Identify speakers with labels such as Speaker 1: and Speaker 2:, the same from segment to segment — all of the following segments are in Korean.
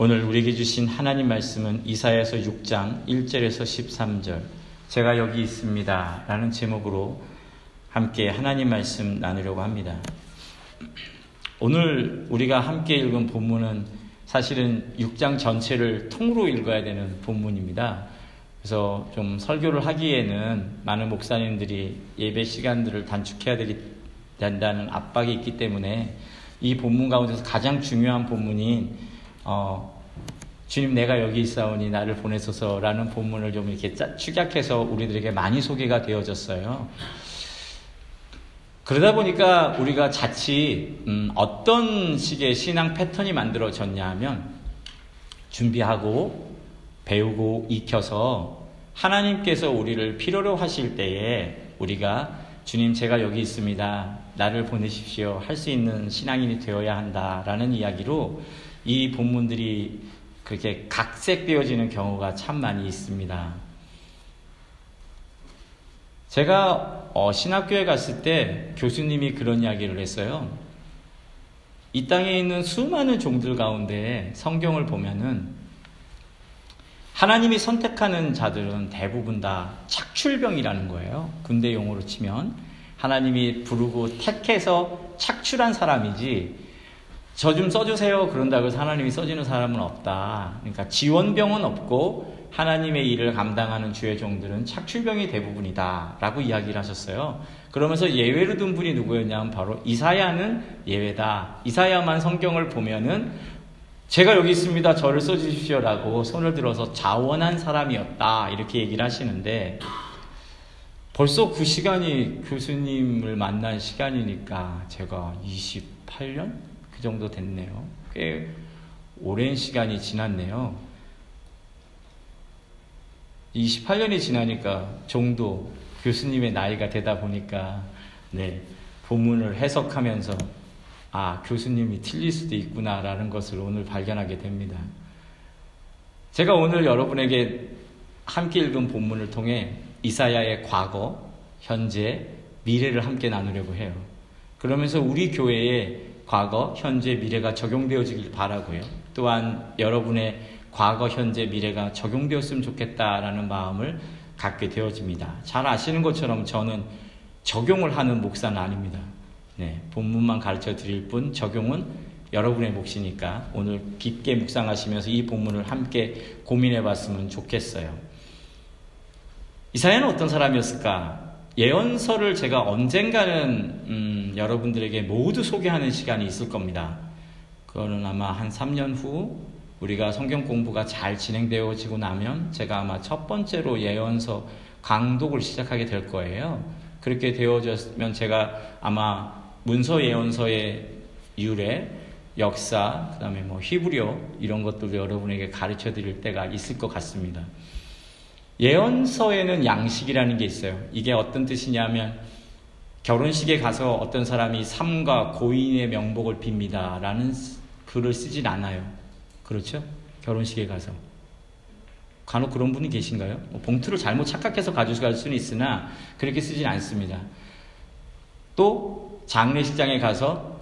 Speaker 1: 오늘 우리에게 주신 하나님 말씀은 이사야서 6장 1절에서 13절 제가 여기 있습니다 라는 제목으로 함께 하나님 말씀 나누려고 합니다. 오늘 우리가 함께 읽은 본문은 사실은 6장 전체를 통으로 읽어야 되는 본문입니다. 그래서 좀 설교를 하기에는 많은 목사님들이 예배 시간들을 단축해야 된다는 압박이 있기 때문에 이 본문 가운데서 가장 중요한 본문인 어, 주님 내가 여기 있사오니 나를 보내소서라는 본문을 좀 이렇게 짜, 축약해서 우리들에게 많이 소개가 되어졌어요. 그러다 보니까 우리가 자칫 음, 어떤 식의 신앙 패턴이 만들어졌냐 하면 준비하고 배우고 익혀서 하나님께서 우리를 필요로 하실 때에 우리가 주님 제가 여기 있습니다. 나를 보내십시오. 할 수 있는 신앙인이 되어야 한다라는 이야기로 이 본문들이 그렇게 각색되어지는 경우가 참 많이 있습니다. 제가 어, 신학교에 갔을 때 교수님이 그런 이야기를 했어요. 이 땅에 있는 수많은 종들 가운데 성경을 보면은 하나님이 선택하는 자들은 대부분 다 착출병이라는 거예요. 군대 용어로 치면 하나님이 부르고 택해서 착출한 사람이지 저 좀 써주세요. 그런다고 하나님이 써주는 사람은 없다. 그러니까 지원병은 없고 하나님의 일을 감당하는 주의 종들은 착출병이 대부분이다. 라고 이야기를 하셨어요. 그러면서 예외로 둔 분이 누구였냐면 바로 이사야는 예외다. 이사야만 성경을 보면은 제가 여기 있습니다. 저를 써주십시오. 라고 손을 들어서 자원한 사람이었다. 이렇게 얘기를 하시는데 벌써 그 시간이 교수님을 만난 시간이니까 제가 28년? 그 정도 됐네요. 꽤 오랜 시간이 지났네요. 28년이 지나니까 정도 교수님의 나이가 되다 보니까 네, 본문을 해석하면서 아, 교수님이 틀릴 수도 있구나라는 것을 오늘 발견하게 됩니다. 제가 오늘 여러분에게 함께 읽은 본문을 통해 이사야의 과거, 현재, 미래를 함께 나누려고 해요. 그러면서 우리 교회에 과거, 현재, 미래가 적용되어지길 바라고요. 또한 여러분의 과거, 현재, 미래가 적용되었으면 좋겠다라는 마음을 갖게 되어집니다. 잘 아시는 것처럼 저는 적용을 하는 목사는 아닙니다. 네, 본문만 가르쳐 드릴 뿐 적용은 여러분의 몫이니까 오늘 깊게 묵상하시면서 이 본문을 함께 고민해 봤으면 좋겠어요. 이사야는 어떤 사람이었을까? 예언서를 제가 언젠가는 음, 여러분들에게 모두 소개하는 시간이 있을 겁니다. 그거는 아마 한 3년 후 우리가 성경 공부가 잘 진행되어지고 나면 제가 아마 첫 번째로 예언서 강독을 시작하게 될 거예요. 그렇게 되어졌으면 제가 아마 문서 예언서의 유래, 역사, 그 다음에 뭐 히브리어 이런 것들을 여러분에게 가르쳐 드릴 때가 있을 것 같습니다. 예언서에는 양식이라는 게 있어요. 이게 어떤 뜻이냐면 결혼식에 가서 어떤 사람이 삼과 고인의 명복을 빕니다. 라는 글을 쓰진 않아요. 그렇죠? 결혼식에 가서. 간혹 그런 분이 계신가요? 뭐 봉투를 잘못 착각해서 가져갈 수는 있으나 그렇게 쓰진 않습니다. 또 장례식장에 가서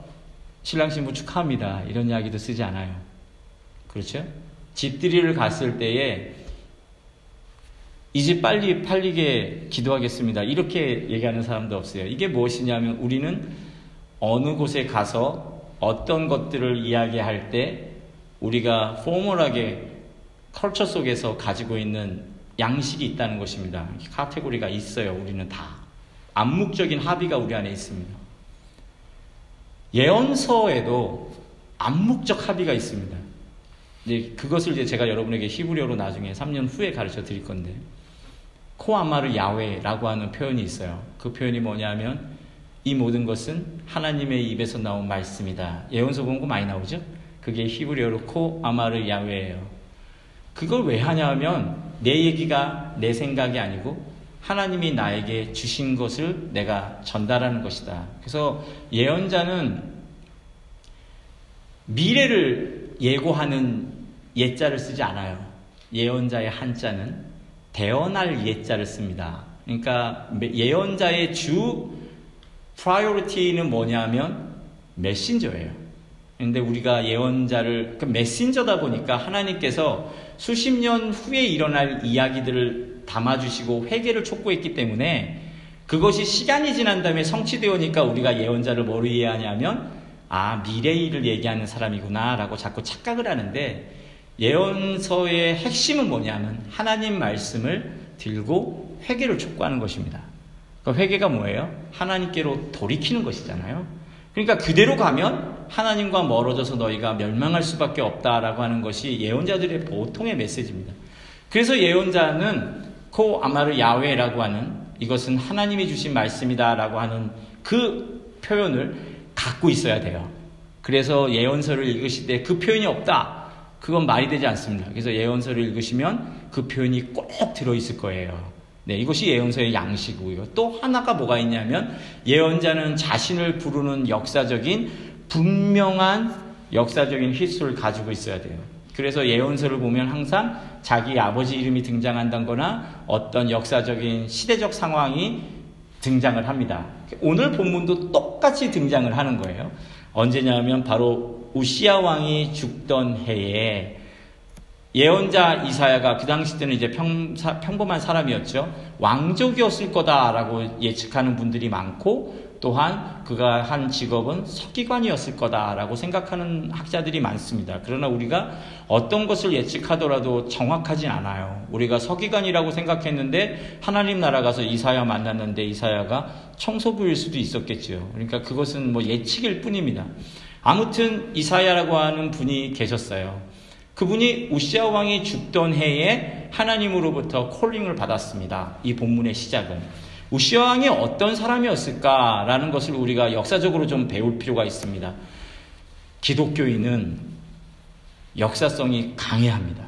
Speaker 1: 신랑 신부 축하합니다. 이런 이야기도 쓰지 않아요. 그렇죠? 집들이를 갔을 때에 이 집 빨리 팔리게 기도하겠습니다. 이렇게 얘기하는 사람도 없어요. 이게 무엇이냐면 우리는 어느 곳에 가서 어떤 것들을 이야기할 때 우리가 포멀하게 컬처 속에서 가지고 있는 양식이 있다는 것입니다. 카테고리가 있어요. 우리는 다. 암묵적인 합의가 우리 안에 있습니다. 예언서에도 암묵적 합의가 있습니다. 이제 그것을 이제 제가 여러분에게 히브리어로 나중에 3년 후에 가르쳐 드릴 건데 코아마르 야웨라고 하는 표현이 있어요. 그 표현이 뭐냐면 이 모든 것은 하나님의 입에서 나온 말씀이다. 예언서 공부 많이 나오죠? 그게 히브리어로 코아마르 야웨예요. 그걸 왜 하냐면 내 얘기가 내 생각이 아니고 하나님이 나에게 주신 것을 내가 전달하는 것이다. 그래서 예언자는 미래를 예고하는 예자를 쓰지 않아요. 예언자의 한자는 대언할 예자를 씁니다. 그러니까 예언자의 주 프라이오리티는 뭐냐면 메신저예요. 그런데 우리가 예언자를 그 메신저다 보니까 하나님께서 수십 년 후에 일어날 이야기들을 담아주시고 회개를 촉구했기 때문에 그것이 시간이 지난 다음에 성취되오니까 우리가 예언자를 뭐로 이해하냐면 아 미래 일을 얘기하는 사람이구나라고 자꾸 착각을 하는데 예언서의 핵심은 뭐냐면 하나님 말씀을 들고 회개를 촉구하는 것입니다. 그 회개가 뭐예요? 하나님께로 돌이키는 것이잖아요. 그러니까 그대로 가면 하나님과 멀어져서 너희가 멸망할 수밖에 없다라고 하는 것이 예언자들의 보통의 메시지입니다. 그래서 예언자는 코 아마르 야외라고 하는 이것은 하나님이 주신 말씀이다라고 하는 그 표현을 갖고 있어야 돼요. 그래서 예언서를 읽으실 때 그 표현이 없다. 그건 말이 되지 않습니다. 그래서 예언서를 읽으시면 그 표현이 꼭 들어있을 거예요. 네, 이것이 예언서의 양식이고요. 또 하나가 뭐가 있냐면 예언자는 자신을 부르는 역사적인 분명한 역사적인 휘수를 가지고 있어야 돼요. 그래서 예언서를 보면 항상 자기 아버지 이름이 등장한다거나 어떤 역사적인 시대적 상황이 등장을 합니다. 오늘 본문도 똑같이 등장을 하는 거예요. 언제냐면 바로 우시아 왕이 죽던 해에 예언자 이사야가 그 당시 때는 이제 평, 평범한 사람이었죠. 왕족이었을 거다라고 예측하는 분들이 많고 또한 그가 한 직업은 서기관이었을 거다라고 생각하는 학자들이 많습니다. 그러나 우리가 어떤 것을 예측하더라도 정확하진 않아요. 우리가 서기관이라고 생각했는데 하나님 나라 가서 이사야 만났는데 이사야가 청소부일 수도 있었겠죠. 그러니까 그것은 뭐 예측일 뿐입니다. 아무튼 이사야라고 하는 분이 계셨어요. 그분이 우시아 왕이 죽던 해에 하나님으로부터 콜링을 받았습니다. 이 본문의 시작은. 우시아 왕이 어떤 사람이었을까라는 것을 우리가 역사적으로 좀 배울 필요가 있습니다. 기독교인은 역사성이 강해합니다.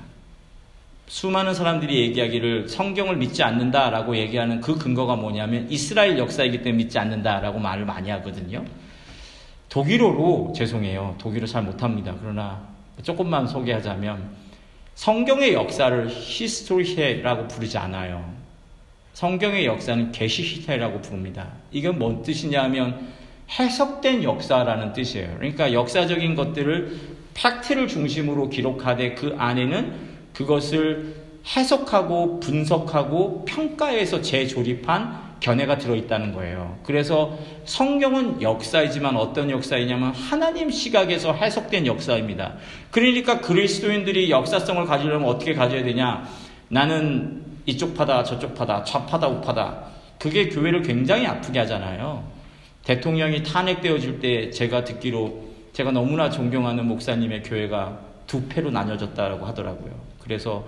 Speaker 1: 수많은 사람들이 얘기하기를 성경을 믿지 않는다라고 얘기하는 그 근거가 뭐냐면 이스라엘 역사이기 때문에 믿지 않는다라고 말을 많이 하거든요. 독일어로 죄송해요. 독일어 잘 못합니다. 그러나 조금만 소개하자면 성경의 역사를 히스토리해라고 부르지 않아요. 성경의 역사는 게시히테라고 부릅니다. 이건 뭔 뜻이냐면 해석된 역사라는 뜻이에요. 그러니까 역사적인 것들을 팩트를 중심으로 기록하되 그 안에는 그것을 해석하고 분석하고 평가해서 재조립한 견해가 들어있다는 거예요. 그래서 성경은 역사이지만 어떤 역사이냐면 하나님 시각에서 해석된 역사입니다. 그러니까 그리스도인들이 역사성을 가지려면 어떻게 가져야 되냐? 나는 이쪽 파다, 저쪽 파다, 좌파다, 우파다. 그게 교회를 굉장히 아프게 하잖아요. 대통령이 탄핵되어질 때 제가 듣기로 제가 너무나 존경하는 목사님의 교회가 두 패로 나뉘어졌다고 하더라고요. 그래서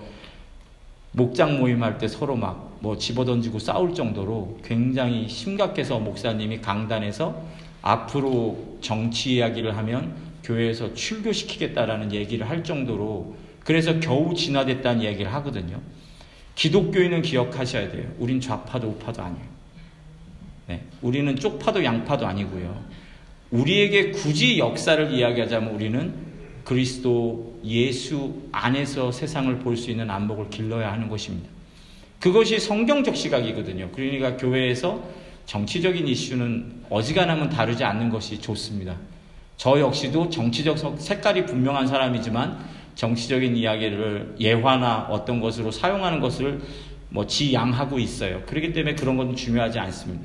Speaker 1: 목장 모임할 때 서로 막 뭐 집어던지고 싸울 정도로 굉장히 심각해서 목사님이 강단에서 앞으로 정치 이야기를 하면 교회에서 출교시키겠다라는 얘기를 할 정도로 그래서 겨우 진화됐다는 얘기를 하거든요. 기독교인은 기억하셔야 돼요. 우린 좌파도 우파도 아니에요. 네, 우리는 쪽파도 양파도 아니고요. 우리에게 굳이 역사를 이야기하자면 우리는 그리스도 예수 안에서 세상을 볼 수 있는 안목을 길러야 하는 것입니다. 그것이 성경적 시각이거든요. 그러니까 교회에서 정치적인 이슈는 어지간하면 다루지 않는 것이 좋습니다. 저 역시도 정치적 색깔이 분명한 사람이지만 정치적인 이야기를 예화나 어떤 것으로 사용하는 것을 뭐 지양하고 있어요. 그렇기 때문에 그런 것은 중요하지 않습니다.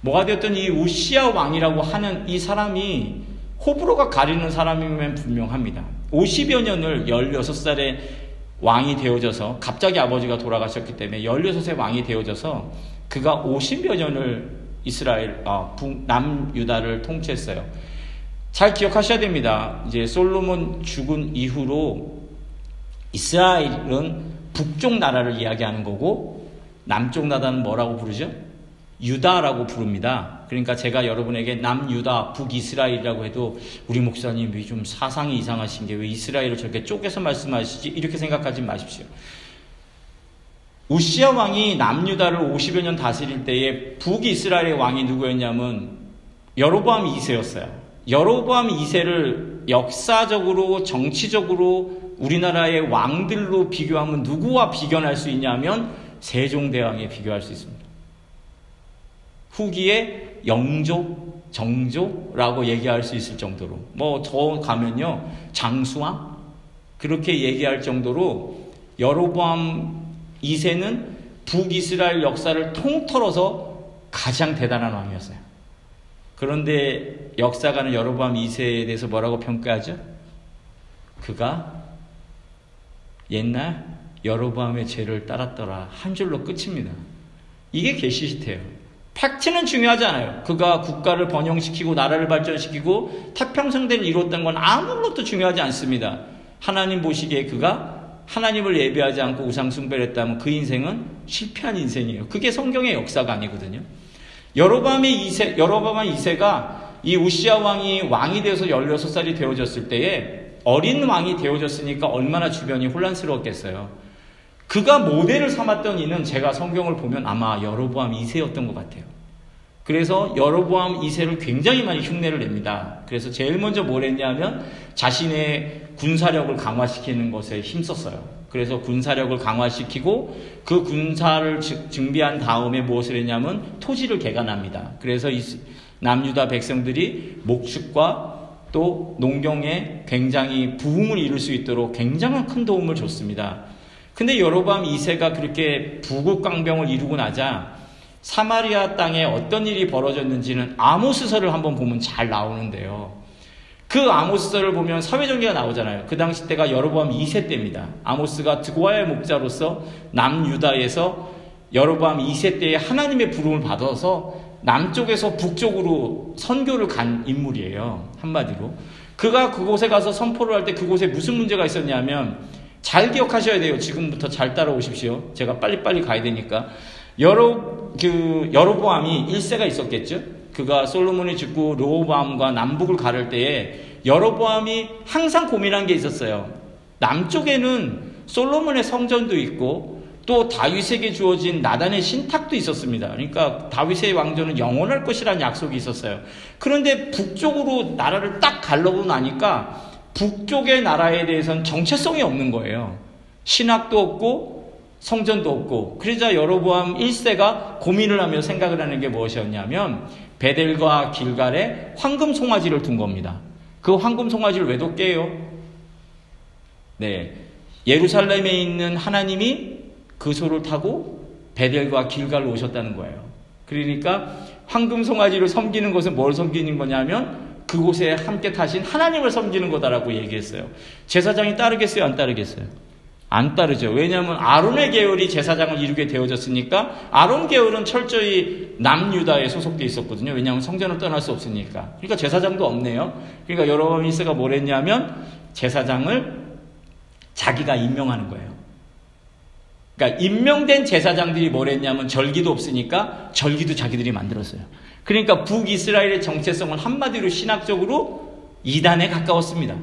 Speaker 1: 뭐가 되었든 이 우시아 왕이라고 하는 이 사람이 호불호가 가리는 사람이면 분명합니다. 50여 년을 16살에 왕이 되어져서 갑자기 아버지가 돌아가셨기 때문에 16세 왕이 되어져서 그가 50여 년을 이스라엘 아, 남유다를 통치했어요. 잘 기억하셔야 됩니다. 이제 솔로몬 죽은 이후로 이스라엘은 북쪽 나라를 이야기하는 거고 남쪽 나라는 뭐라고 부르죠? 유다라고 부릅니다. 그러니까 제가 여러분에게 남유다, 북이스라엘이라고 해도 우리 목사님이 좀 사상이 이상하신 게 왜 이스라엘을 저렇게 쪼개서 말씀하시지? 이렇게 생각하지 마십시오. 우시아 왕이 남유다를 50여 년 다스릴 때에 북이스라엘의 왕이 누구였냐면 여로보암 2세였어요. 여로보암 2세를 역사적으로 정치적으로 우리나라의 왕들로 비교하면 누구와 비견할 수 있냐면 세종대왕에 비교할 수 있습니다. 후기에 영조, 정조라고 얘기할 수 있을 정도로 뭐 더 가면요 장수왕 그렇게 얘기할 정도로 여로보암 2세는 북이스라엘 역사를 통틀어서 가장 대단한 왕이었어요. 그런데 역사가는 여로보암 2세에 대해서 뭐라고 평가하죠? 그가 옛날 여로보암의 죄를 따랐더라 한 줄로 끝입니다. 이게 계시시태요. 팩트는 중요하지 않아요. 그가 국가를 번영시키고 나라를 발전시키고 태평성대를 이뤘던 건 아무것도 중요하지 않습니다. 하나님 보시기에 그가 하나님을 예배하지 않고 우상숭배를 했다면 그 인생은 실패한 인생이에요. 그게 성경의 역사가 아니거든요. 여로밤의 2세, 여로밤의 2세가 이 우시아 왕이 왕이 되어서 16살이 되어졌을 때에 어린 왕이 되어졌으니까 얼마나 주변이 혼란스러웠겠어요. 그가 모델을 삼았던 이는 제가 성경을 보면 아마 여로보암 2세였던 것 같아요. 그래서 여로보암 2세를 굉장히 많이 흉내를 냅니다. 그래서 제일 먼저 뭘 했냐면 자신의 군사력을 강화시키는 것에 힘썼어요. 그래서 군사력을 강화시키고 그 군사를 준비한 다음에 무엇을 했냐면 토지를 개간합니다. 그래서 남유다 백성들이 목축과 또 농경에 굉장히 부흥을 이룰 수 있도록 굉장한 큰 도움을 줬습니다. 근데 여로밤 2세가 그렇게 부국강병을 이루고 나자 사마리아 땅에 어떤 일이 벌어졌는지는 아모스서를 한번 보면 잘 나오는데요. 그 아모스서를 보면 사회전개가 나오잖아요. 그 당시 때가 여로보암 2세 때입니다. 아모스가 드고아의 목자로서 남유다에서 여로보암 2세 때에 하나님의 부름을 받아서 남쪽에서 북쪽으로 선교를 간 인물이에요. 한마디로. 그가 그곳에 가서 선포를 할 때 그곳에 무슨 문제가 있었냐면 잘 기억하셔야 돼요. 지금부터 잘 따라오십시오. 제가 빨리빨리 가야 되니까. 여러 그 여로보암이 1세가 있었겠죠. 그가 솔로몬이 죽고 로보암과 남북을 가를 때에 여로보암이 항상 고민한 게 있었어요. 남쪽에는 솔로몬의 성전도 있고 또 다윗에게 주어진 나단의 신탁도 있었습니다. 그러니까 다윗의 왕조는 영원할 것이라는 약속이 있었어요. 그런데 북쪽으로 나라를 딱 갈라고 나니까 북쪽의 나라에 대해서는 정체성이 없는 거예요. 신학도 없고 성전도 없고 그러자 여로보암 1세가 고민을 하며 생각을 하는 게 무엇이었냐면 베델과 길갈에 황금 송아지를 둔 겁니다. 그 황금 송아지를 왜 뒀게요? 네. 예루살렘에 있는 하나님이 그 소를 타고 베델과 길갈로 오셨다는 거예요. 그러니까 황금 송아지를 섬기는 것은 뭘 섬기는 거냐면 그곳에 함께 타신 하나님을 섬기는 거다라고 얘기했어요. 제사장이 따르겠어요? 안 따르겠어요? 안 따르죠. 왜냐하면 아론의 계열이 제사장을 이루게 되어졌으니까 아론 계열은 철저히 남유다에 소속돼 있었거든요. 왜냐하면 성전을 떠날 수 없으니까. 그러니까 제사장도 없네요. 그러니까 여러분 이스가 뭘 했냐면 제사장을 자기가 임명하는 거예요. 그러니까 임명된 제사장들이 뭘 했냐면 절기도 없으니까 절기도 자기들이 만들었어요. 그러니까 북이스라엘의 정체성은 한마디로 신학적으로 이단에 가까웠습니다.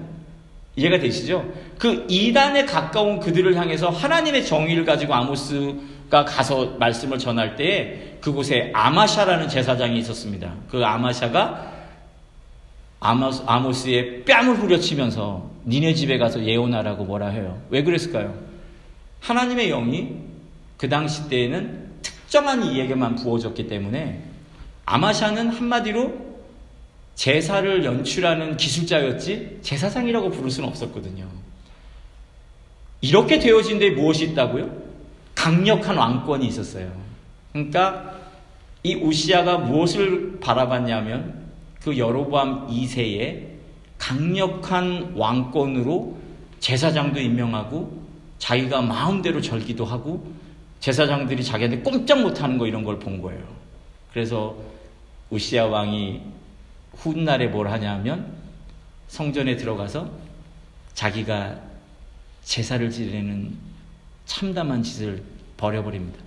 Speaker 1: 이해가 되시죠? 그 이단에 가까운 그들을 향해서 하나님의 정의를 가지고 아모스가 가서 말씀을 전할 때 그곳에 아마샤라는 제사장이 있었습니다. 그 아마샤가 아모스, 아모스의 뺨을 후려치면서 니네 집에 가서 예언하라고 뭐라 해요. 왜 그랬을까요? 하나님의 영이 그 당시 때에는 특정한 이에게만 부어졌기 때문에 아마샤는 한마디로 제사를 연출하는 기술자였지 제사장이라고 부를 수는 없었거든요. 이렇게 되어진 데 무엇이 있다고요? 강력한 왕권이 있었어요. 그러니까 이 우시아가 무엇을 바라봤냐면 그 여로보암 2세의 강력한 왕권으로 제사장도 임명하고 자기가 마음대로 절기도 하고 제사장들이 자기한테 꼼짝 못하는 거 이런 걸 본 거예요. 그래서 우시아 왕이 훗날에 뭘 하냐면 성전에 들어가서 자기가 제사를 지내는 참담한 짓을 벌여버립니다.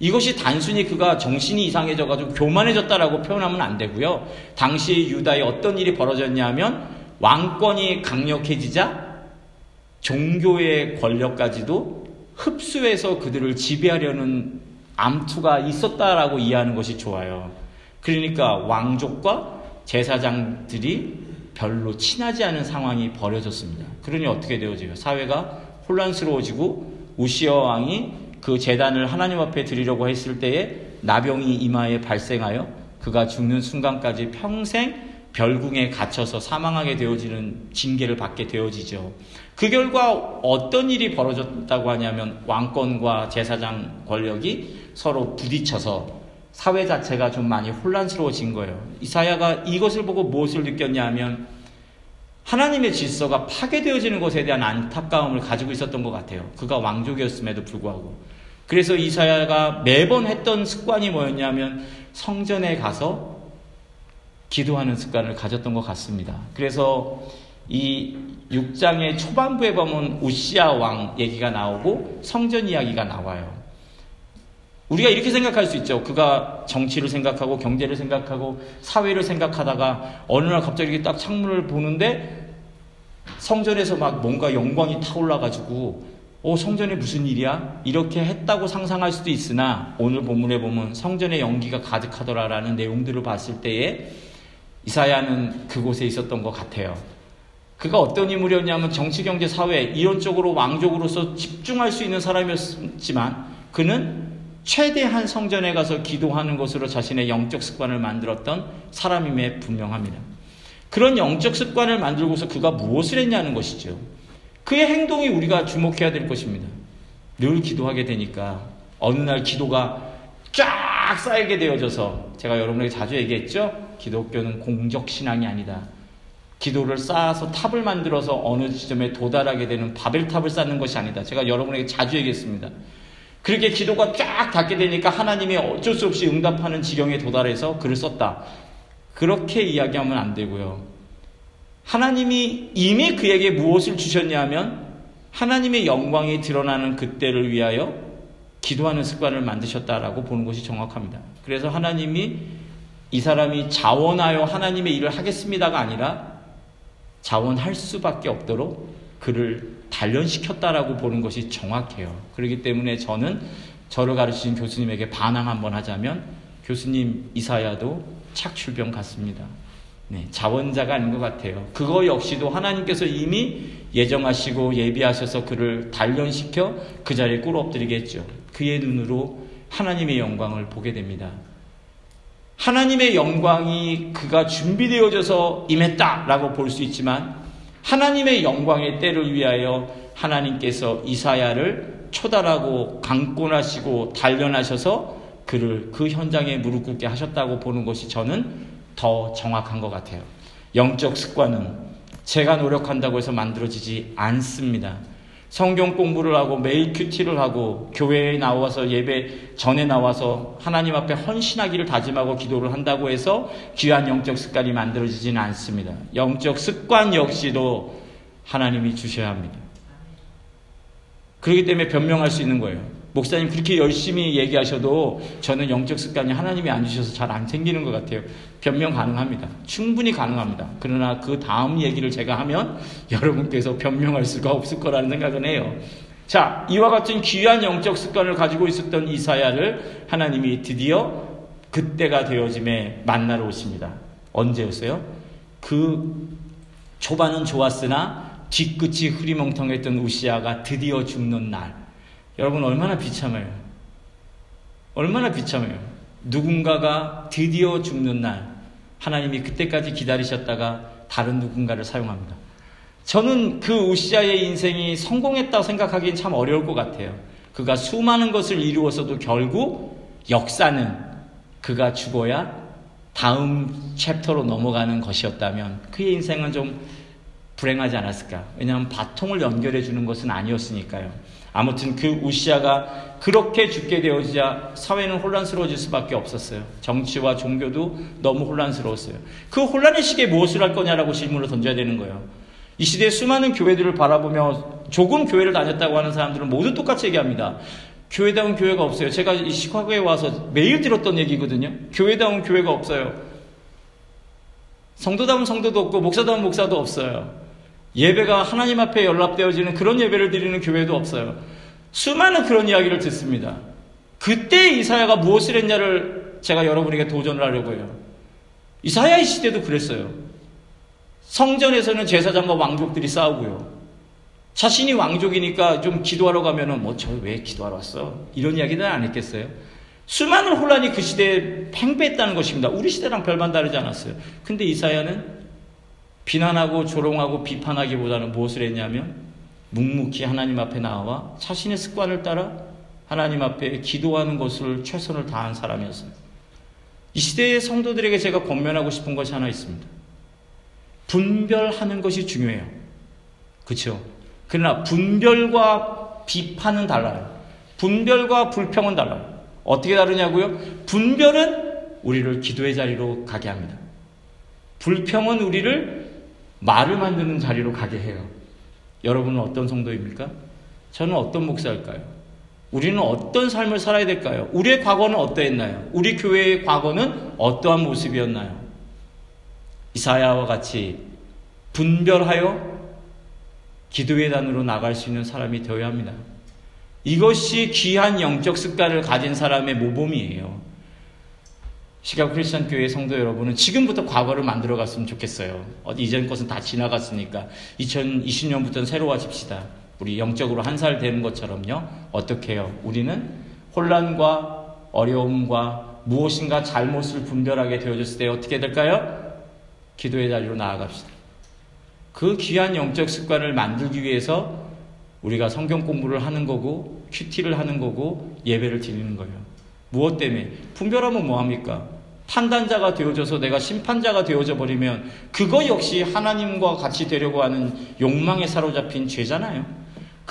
Speaker 1: 이것이 단순히 그가 정신이 이상해져가지고 교만해졌다라고 표현하면 안 되고요. 당시 유다에 어떤 일이 벌어졌냐면 왕권이 강력해지자 종교의 권력까지도 흡수해서 그들을 지배하려는 암투가 있었다라고 이해하는 것이 좋아요. 그러니까 왕족과 제사장들이 별로 친하지 않은 상황이 벌어졌습니다. 그러니 어떻게 되어져요? 사회가 혼란스러워지고 우시어 왕이 그 재단을 하나님 앞에 드리려고 했을 때에 나병이 이마에 발생하여 그가 죽는 순간까지 평생 별궁에 갇혀서 사망하게 되어지는 징계를 받게 되어지죠. 그 결과 어떤 일이 벌어졌다고 하냐면 왕권과 제사장 권력이 서로 부딪혀서 사회 자체가 좀 많이 혼란스러워진 거예요. 이사야가 이것을 보고 무엇을 느꼈냐 하면 하나님의 질서가 파괴되어지는 것에 대한 안타까움을 가지고 있었던 것 같아요. 그가 왕족이었음에도 불구하고. 그래서 이사야가 매번 했던 습관이 뭐였냐면 성전에 가서 기도하는 습관을 가졌던 것 같습니다. 그래서 이 6장의 초반부에 보면 우시아 왕 얘기가 나오고 성전 이야기가 나와요. 우리가 이렇게 생각할 수 있죠. 그가 정치를 생각하고 경제를 생각하고 사회를 생각하다가 어느 날 갑자기 딱 창문을 보는데 성전에서 막 뭔가 영광이 타올라가지고 어, 성전에 무슨 일이야? 이렇게 했다고 상상할 수도 있으나 오늘 본문에 보면 성전의 연기가 가득하더라라는 내용들을 봤을 때에 이사야는 그곳에 있었던 것 같아요. 그가 어떤 인물이었냐면 정치, 경제, 사회 이론적으로 왕족으로서 집중할 수 있는 사람이었지만 그는 최대한 성전에 가서 기도하는 것으로 자신의 영적 습관을 만들었던 사람임에 분명합니다. 그런 영적 습관을 만들고서 그가 무엇을 했냐는 것이죠. 그의 행동이 우리가 주목해야 될 것입니다. 늘 기도하게 되니까 어느 날 기도가 쫙 쌓이게 되어져서 제가 여러분에게 자주 얘기했죠. 기독교는 공적 신앙이 아니다. 기도를 쌓아서 탑을 만들어서 어느 지점에 도달하게 되는 바벨탑을 쌓는 것이 아니다. 제가 여러분에게 자주 얘기했습니다. 그렇게 기도가 쫙 닿게 되니까 하나님이 어쩔 수 없이 응답하는 지경에 도달해서 글을 썼다. 그렇게 이야기하면 안 되고요. 하나님이 이미 그에게 무엇을 주셨냐 하면 하나님의 영광이 드러나는 그때를 위하여 기도하는 습관을 만드셨다라고 보는 것이 정확합니다. 그래서 하나님이 이 사람이 자원하여 하나님의 일을 하겠습니다가 아니라 자원할 수밖에 없도록 그를 단련시켰다라고 보는 것이 정확해요. 그렇기 때문에 저는 저를 가르치신 교수님에게 반항 한번 하자면 교수님 이사야도 착출병 같습니다. 네, 자원자가 아닌 것 같아요. 그거 역시도 하나님께서 이미 예정하시고 예비하셔서 그를 단련시켜 그 자리에 꿇어 엎드리게 했죠. 그의 눈으로 하나님의 영광을 보게 됩니다. 하나님의 영광이 그가 준비되어져서 임했다라고 볼 수 있지만 하나님의 영광의 때를 위하여 하나님께서 이사야를 초달하고 강권하시고 단련하셔서 그를 그 현장에 무릎 꿇게 하셨다고 보는 것이 저는 더 정확한 것 같아요. 영적 습관은 제가 노력한다고 해서 만들어지지 않습니다. 성경 공부를 하고 매일 큐티를 하고 교회에 나와서 예배 전에 나와서 하나님 앞에 헌신하기를 다짐하고 기도를 한다고 해서 귀한 영적 습관이 만들어지지는 않습니다. 영적 습관 역시도 하나님이 주셔야 합니다. 그렇기 때문에 변명할 수 있는 거예요. 목사님 그렇게 열심히 얘기하셔도 저는 영적 습관이 하나님이 안 주셔서 잘 안 생기는 것 같아요. 변명 가능합니다. 충분히 가능합니다. 그러나 그 다음 얘기를 제가 하면 여러분께서 변명할 수가 없을 거라는 생각은 해요. 자, 이와 같은 귀한 영적 습관을 가지고 있었던 이사야를 하나님이 드디어 그때가 되어짐에 만나러 오십니다. 언제였어요? 그 초반은 좋았으나 뒤끝이 흐리멍텅했던 우시아가 드디어 죽는 날. 여러분 얼마나 비참해요. 얼마나 비참해요. 누군가가 드디어 죽는 날, 하나님이 그때까지 기다리셨다가 다른 누군가를 사용합니다. 저는 그 우시아의 인생이 성공했다고 생각하기엔 참 어려울 것 같아요. 그가 수많은 것을 이루었어도 결국 역사는 그가 죽어야 다음 챕터로 넘어가는 것이었다면 그의 인생은 좀 불행하지 않았을까. 왜냐하면 바통을 연결해 주는 것은 아니었으니까요. 아무튼 그 우시아가 그렇게 죽게 되어지자 사회는 혼란스러워질 수밖에 없었어요. 정치와 종교도 너무 혼란스러웠어요. 그 혼란의 시기에 무엇을 할 거냐라고 질문을 던져야 되는 거예요. 이 시대에 수많은 교회들을 바라보며 조금 교회를 다녔다고 하는 사람들은 모두 똑같이 얘기합니다. 교회다운 교회가 없어요. 제가 이 시카고에 와서 매일 들었던 얘기거든요. 교회다운 교회가 없어요. 성도다운 성도도 없고 목사다운 목사도 없어요. 예배가 하나님 앞에 연락되어지는 그런 예배를 드리는 교회도 없어요. 수많은 그런 이야기를 듣습니다. 그때 이사야가 무엇을 했냐를 제가 여러분에게 도전을 하려고 해요. 이사야의 시대도 그랬어요. 성전에서는 제사장과 왕족들이 싸우고요. 자신이 왕족이니까 좀 기도하러 가면은 뭐 저 왜 기도하러 왔어? 이런 이야기는 안 했겠어요? 수많은 혼란이 그 시대에 팽배했다는 것입니다. 우리 시대랑 별반 다르지 않았어요. 근데 이사야는 비난하고 조롱하고 비판하기보다는 무엇을 했냐면 묵묵히 하나님 앞에 나와 자신의 습관을 따라 하나님 앞에 기도하는 것을 최선을 다한 사람이었어요. 이 시대의 성도들에게 제가 권면하고 싶은 것이 하나 있습니다. 분별하는 것이 중요해요. 그렇죠? 그러나 분별과 비판은 달라요. 분별과 불평은 달라요. 어떻게 다르냐고요? 분별은 우리를 기도의 자리로 가게 합니다. 불평은 우리를 말을 만드는 자리로 가게 해요. 여러분은 어떤 성도입니까? 저는 어떤 목사일까요? 우리는 어떤 삶을 살아야 될까요? 우리의 과거는 어떠했나요? 우리 교회의 과거는 어떠한 모습이었나요? 이사야와 같이 분별하여 기도의 단으로 나갈 수 있는 사람이 되어야 합니다. 이것이 귀한 영적 습관을 가진 사람의 모범이에요. 시카고 크리스천 교회 성도 여러분은 지금부터 과거를 만들어 갔으면 좋겠어요. 어디 이전 것은 다 지나갔으니까 2020년부터는 새로워집시다. 우리 영적으로 한 살 되는 것처럼요. 어떻게 해요? 우리는 혼란과 어려움과 무엇인가 잘못을 분별하게 되어졌을 때 어떻게 될까요? 기도의 자리로 나아갑시다. 그 귀한 영적 습관을 만들기 위해서 우리가 성경 공부를 하는 거고 큐티를 하는 거고 예배를 드리는 거예요. 무엇 때문에? 분별하면 뭐합니까? 판단자가 되어져서 내가 심판자가 되어져 버리면 그거 역시 하나님과 같이 되려고 하는 욕망에 사로잡힌 죄잖아요.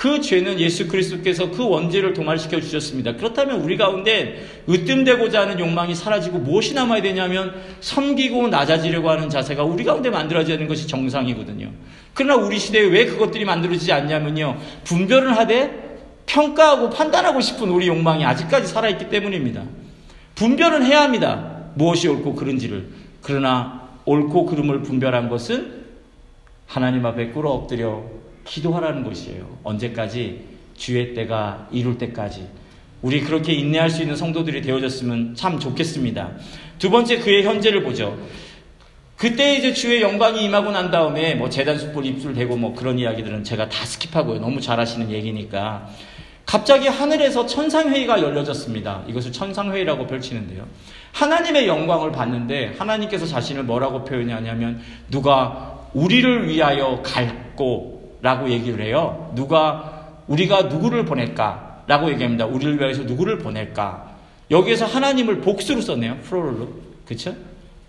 Speaker 1: 그 죄는 예수 그리스도께서 그 원죄를 도말시켜 주셨습니다. 그렇다면 우리 가운데 으뜸되고자 하는 욕망이 사라지고 무엇이 남아야 되냐면 섬기고 낮아지려고 하는 자세가 우리 가운데 만들어져야 하는 것이 정상이거든요. 그러나 우리 시대에 왜 그것들이 만들어지지 않냐면요. 분별을 하되 평가하고 판단하고 싶은 우리 욕망이 아직까지 살아있기 때문입니다. 분별은 해야 합니다. 무엇이 옳고 그른지를. 그러나 옳고 그름을 분별한 것은 하나님 앞에 꿇어 엎드려 기도하라는 것이에요. 언제까지? 주의 때가 이룰 때까지. 우리 그렇게 인내할 수 있는 성도들이 되어졌으면 참 좋겠습니다. 두 번째 그의 현재를 보죠. 그때 이제 주의 영광이 임하고 난 다음에 뭐 제단 숯불 입술 대고 뭐 그런 이야기들은 제가 다 skip하고요. 너무 잘하시는 얘기니까. 갑자기 하늘에서 천상회의가 열려졌습니다. 이것을 천상회의라고 펼치는데요. 하나님의 영광을 봤는데 하나님께서 자신을 뭐라고 표현하냐면 누가 우리를 위하여 갈꼬 라고 얘기를 해요. 누가 우리가 누구를 보낼까? 라고 얘기합니다. 우리를 위하여서 누구를 보낼까? 여기에서 하나님을 복수로 썼네요. 프로로. 그쵸?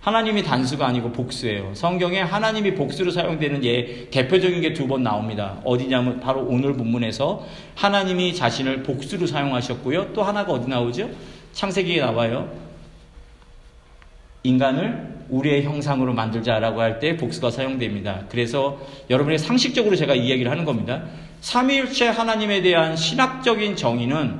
Speaker 1: 하나님이 단수가 아니고 복수예요. 성경에 하나님이 복수로 사용되는 예 대표적인 게 두 번 나옵니다. 어디냐면 바로 오늘 본문에서 하나님이 자신을 복수로 사용하셨고요. 또 하나가 어디 나오죠? 창세기에 나와요. 인간을 우리의 형상으로 만들자라고 할 때 복수가 사용됩니다. 그래서 여러분의 상식적으로 제가 이야기를 하는 겁니다. 삼위일체 하나님에 대한 신학적인 정의는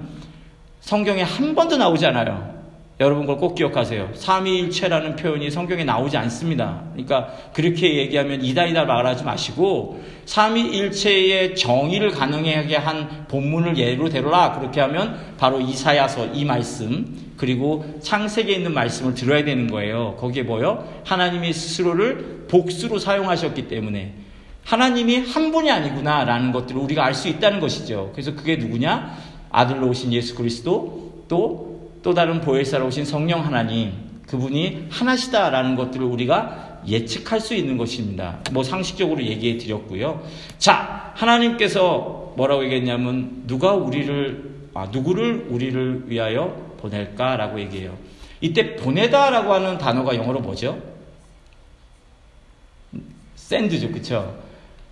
Speaker 1: 성경에 한 번도 나오지 않아요. 여러분 걸 꼭 기억하세요. 삼위일체라는 표현이 성경에 나오지 않습니다. 그러니까 그렇게 얘기하면 이다이다 말하지 마시고 삼위일체의 정의를 가능하게 한 본문을 예로 대로라 그렇게 하면 바로 이사야서 이 말씀 그리고 창세기에 있는 말씀을 들어야 되는 거예요. 거기에 뭐요? 하나님이 스스로를 복수로 사용하셨기 때문에 하나님이 한 분이 아니구나라는 것들을 우리가 알 수 있다는 것이죠. 그래서 그게 누구냐? 아들로 오신 예수 그리스도 또 또 다른 보혜사로 오신 성령 하나님, 그분이 하나시다라는 것들을 우리가 예측할 수 있는 것입니다. 뭐 상식적으로 얘기해 드렸고요. 자, 하나님께서 뭐라고 얘기했냐면 누가 우리를 아, 누구를 우리를 위하여 보낼까라고 얘기해요. 이때 보내다라고 하는 단어가 영어로 뭐죠? 샌드죠, 그쵸?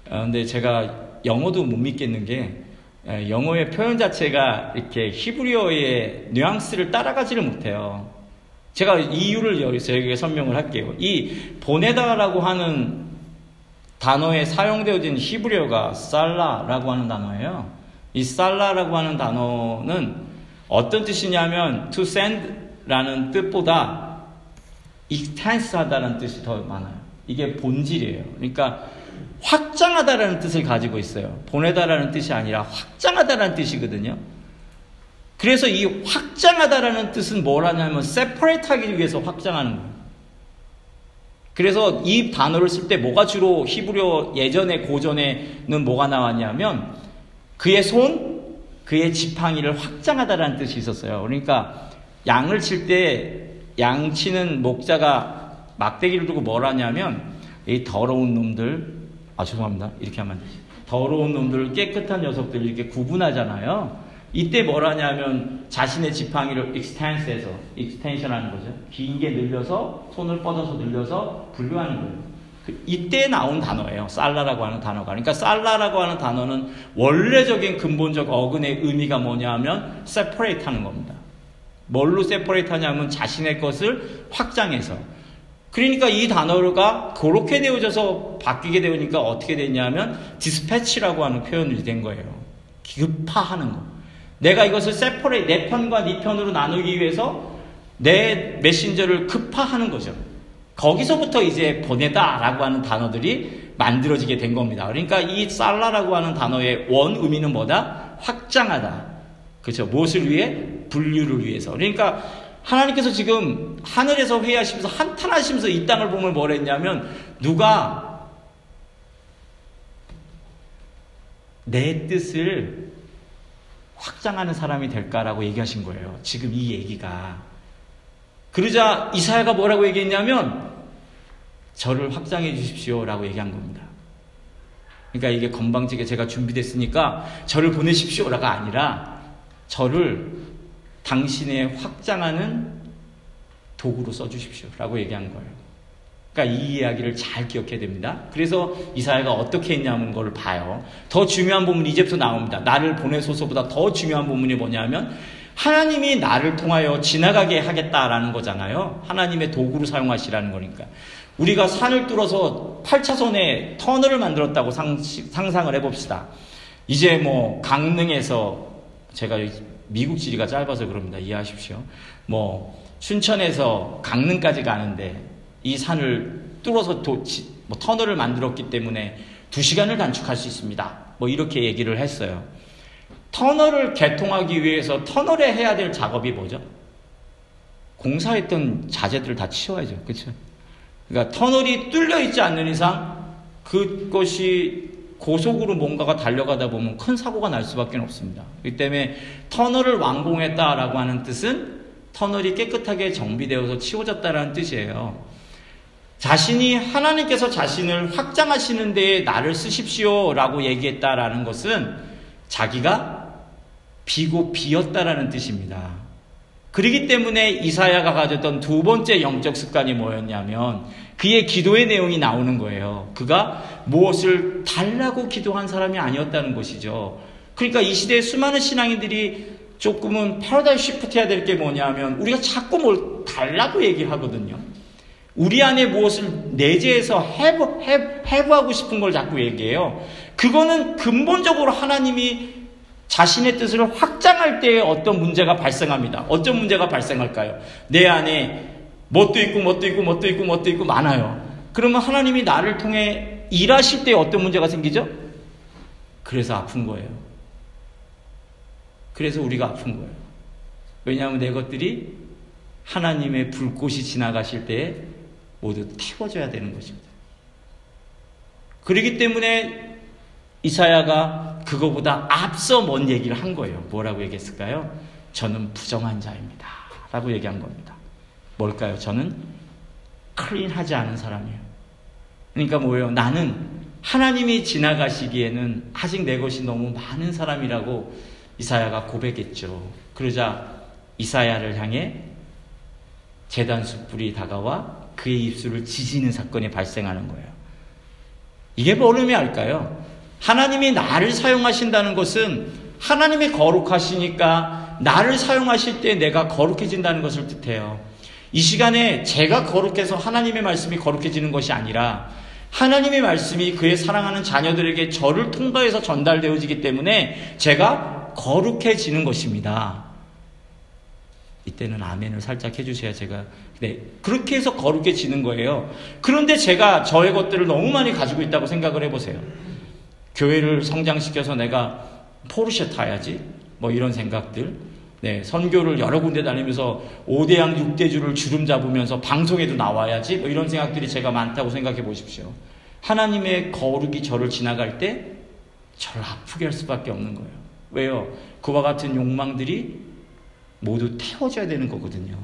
Speaker 1: 어, 근데 제가 영어도 못 믿겠는 게 예, 영어의 표현 자체가 이렇게 히브리어의 뉘앙스를 따라가지를 못해요. 제가 이유를 여기서 여기에 설명을 할게요. 이 보내다라고 하는 단어에 사용되어진 히브리어가 살라라고 하는 단어예요. 이 살라라고 하는 단어는 어떤 뜻이냐면 to send라는 뜻보다 extense하다는 뜻이 더 많아요. 이게 본질이에요. 그러니까 확장하다라는 뜻을 가지고 있어요. 보내다라는 뜻이 아니라 확장하다라는 뜻이거든요. 그래서 이 확장하다라는 뜻은 뭘 하냐면 세퍼레이트 하기 위해서 확장하는 거예요. 그래서 이 단어를 쓸 때 뭐가 주로 히브리어 예전에 고전에는 뭐가 나왔냐면 그의 손, 그의 지팡이를 확장하다라는 뜻이 있었어요. 그러니까 양을 칠 때 양 치는 목자가 막대기를 들고 뭘 하냐면 이 더러운 놈들 아 죄송합니다 이렇게 하면 더러운 놈들 깨끗한 녀석들 이렇게 구분하잖아요 이때 뭘 하냐면 자신의 지팡이를 extend해서 extension 하는 거죠 길게 늘려서 손을 뻗어서 늘려서 분류하는 거예요 그 이때 나온 단어예요. 살라라고 하는 단어가. 그러니까 살라라고 하는 단어는 원래적인 근본적 어근의 의미가 뭐냐면 separate 하는 겁니다. 뭘로 separate 하냐면 자신의 것을 확장해서. 그러니까 이 단어가 그렇게 되어져서 바뀌게 되니까 어떻게 됐냐면 dispatch라고 하는 표현이 된 거예요. 급파하는 거. 내가 이것을 separate 내 편과 네 편으로 나누기 위해서 내 메신저를 급파하는 거죠. 거기서부터 이제 보내다라고 하는 단어들이 만들어지게 된 겁니다. 그러니까 이 살라라고 하는 단어의 원 의미는 뭐다? 확장하다. 그렇죠. 무엇을 위해? 분류를 위해서. 그러니까 하나님께서 지금 하늘에서 회의하시면서 한탄하시면서 이 땅을 보면 뭘 했냐면 누가 내 뜻을 확장하는 사람이 될까라고 얘기하신 거예요. 지금 이 얘기가. 그러자 이사야가 뭐라고 얘기했냐면 저를 확장해 주십시오라고 얘기한 겁니다. 그러니까 이게 건방지게 제가 준비됐으니까 저를 보내십시오라가 아니라 저를 당신의 확장하는 도구로 써주십시오 라고 얘기한 거예요. 그러니까 이 이야기를 잘 기억해야 됩니다. 그래서 이사야가 어떻게 했냐는 걸 봐요. 더 중요한 부분이 이제부터 나옵니다. 나를 보내소서보다 더 중요한 부분이 뭐냐면 하나님이 나를 통하여 지나가게 하겠다라는 거잖아요. 하나님의 도구로 사용하시라는 거니까. 우리가 산을 뚫어서 8차선에 터널을 만들었다고 상상을 해봅시다. 이제 뭐 강릉에서 제가 미국 지리가 짧아서 그럽니다. 이해하십시오. 뭐 춘천에서 강릉까지 가는데 이 산을 뚫어서 도, 뭐 터널을 만들었기 때문에 2시간을 단축할 수 있습니다. 뭐 이렇게 얘기를 했어요. 터널을 개통하기 위해서 터널에 해야 될 작업이 뭐죠? 공사했던 자재들을 다 치워야죠. 그렇죠? 그러니까 터널이 뚫려 있지 않는 이상 그것이 고속으로 뭔가가 달려가다 보면 큰 사고가 날 수밖에 없습니다. 그렇기 때문에 터널을 완공했다라고 하는 뜻은 터널이 깨끗하게 정비되어서 치워졌다라는 뜻이에요. 자신이 하나님께서 자신을 확장하시는 데에 나를 쓰십시오라고 얘기했다라는 것은 자기가 비고 비었다라는 뜻입니다. 그러기 때문에 이사야가 가졌던 두 번째 영적 습관이 뭐였냐면 그의 기도의 내용이 나오는 거예요. 그가 무엇을 달라고 기도한 사람이 아니었다는 것이죠. 그러니까 이 시대에 수많은 신앙인들이 조금은 패러다이 시프트 해야 될 게 뭐냐면 우리가 자꾸 뭘 달라고 얘기하거든요. 우리 안에 무엇을 내재해서 해부, 해부 하고 싶은 걸 자꾸 얘기해요. 그거는 근본적으로 하나님이 자신의 뜻을 확장할 때에 어떤 문제가 발생합니다. 어떤 문제가 발생할까요? 내 안에 뭣도 있고 뭣도 있고 뭣도 있고 뭣도 있고 많아요. 그러면 하나님이 나를 통해 일하실 때 어떤 문제가 생기죠? 그래서 아픈 거예요. 그래서 우리가 아픈 거예요. 왜냐하면 내 것들이 하나님의 불꽃이 지나가실 때에 모두 태워져야 되는 것입니다. 그렇기 때문에 이사야가 그거보다 앞서 뭔 얘기를 한 거예요. 뭐라고 얘기했을까요? 저는 부정한 자입니다. 라고 얘기한 겁니다. 뭘까요? 저는 클린하지 않은 사람이에요. 그러니까 뭐예요? 나는 하나님이 지나가시기에는 아직 내 것이 너무 많은 사람이라고 이사야가 고백했죠. 그러자 이사야를 향해 재단 숯불이 다가와 그의 입술을 지지는 사건이 발생하는 거예요. 이게 뭘 의미할까요? 하나님이 나를 사용하신다는 것은 하나님이 거룩하시니까 나를 사용하실 때 내가 거룩해진다는 것을 뜻해요. 이 시간에 제가 거룩해서 하나님의 말씀이 거룩해지는 것이 아니라 하나님의 말씀이 그의 사랑하는 자녀들에게 저를 통과해서 전달되어지기 때문에 제가 거룩해지는 것입니다. 이때는 아멘을 살짝 해주셔야 제가 네 그렇게 해서 거룩해지는 거예요. 그런데 제가 저의 것들을 너무 많이 가지고 있다고 생각을 해보세요. 교회를 성장시켜서 내가 포르쉐 타야지. 뭐 이런 생각들. 네, 선교를 여러 군데 다니면서 5대양 6대주를 주름 잡으면서 방송에도 나와야지. 뭐 이런 생각들이 제가 많다고 생각해 보십시오. 하나님의 거룩이 저를 지나갈 때 저를 아프게 할 수밖에 없는 거예요. 왜요? 그와 같은 욕망들이 모두 태워져야 되는 거거든요.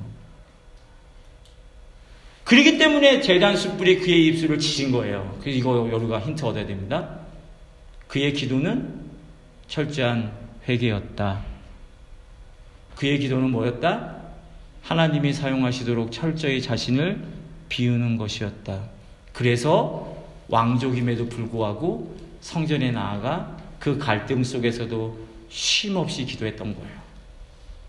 Speaker 1: 그렇기 때문에 재단 숯불이 그의 입술을 치신 거예요. 그래서 이거 여러가 힌트 얻어야 됩니다. 그의 기도는 철저한 회개였다. 그의 기도는 뭐였다? 하나님이 사용하시도록 철저히 자신을 비우는 것이었다. 그래서 왕족임에도 불구하고 성전에 나아가 그 갈등 속에서도 쉼 없이 기도했던 거예요.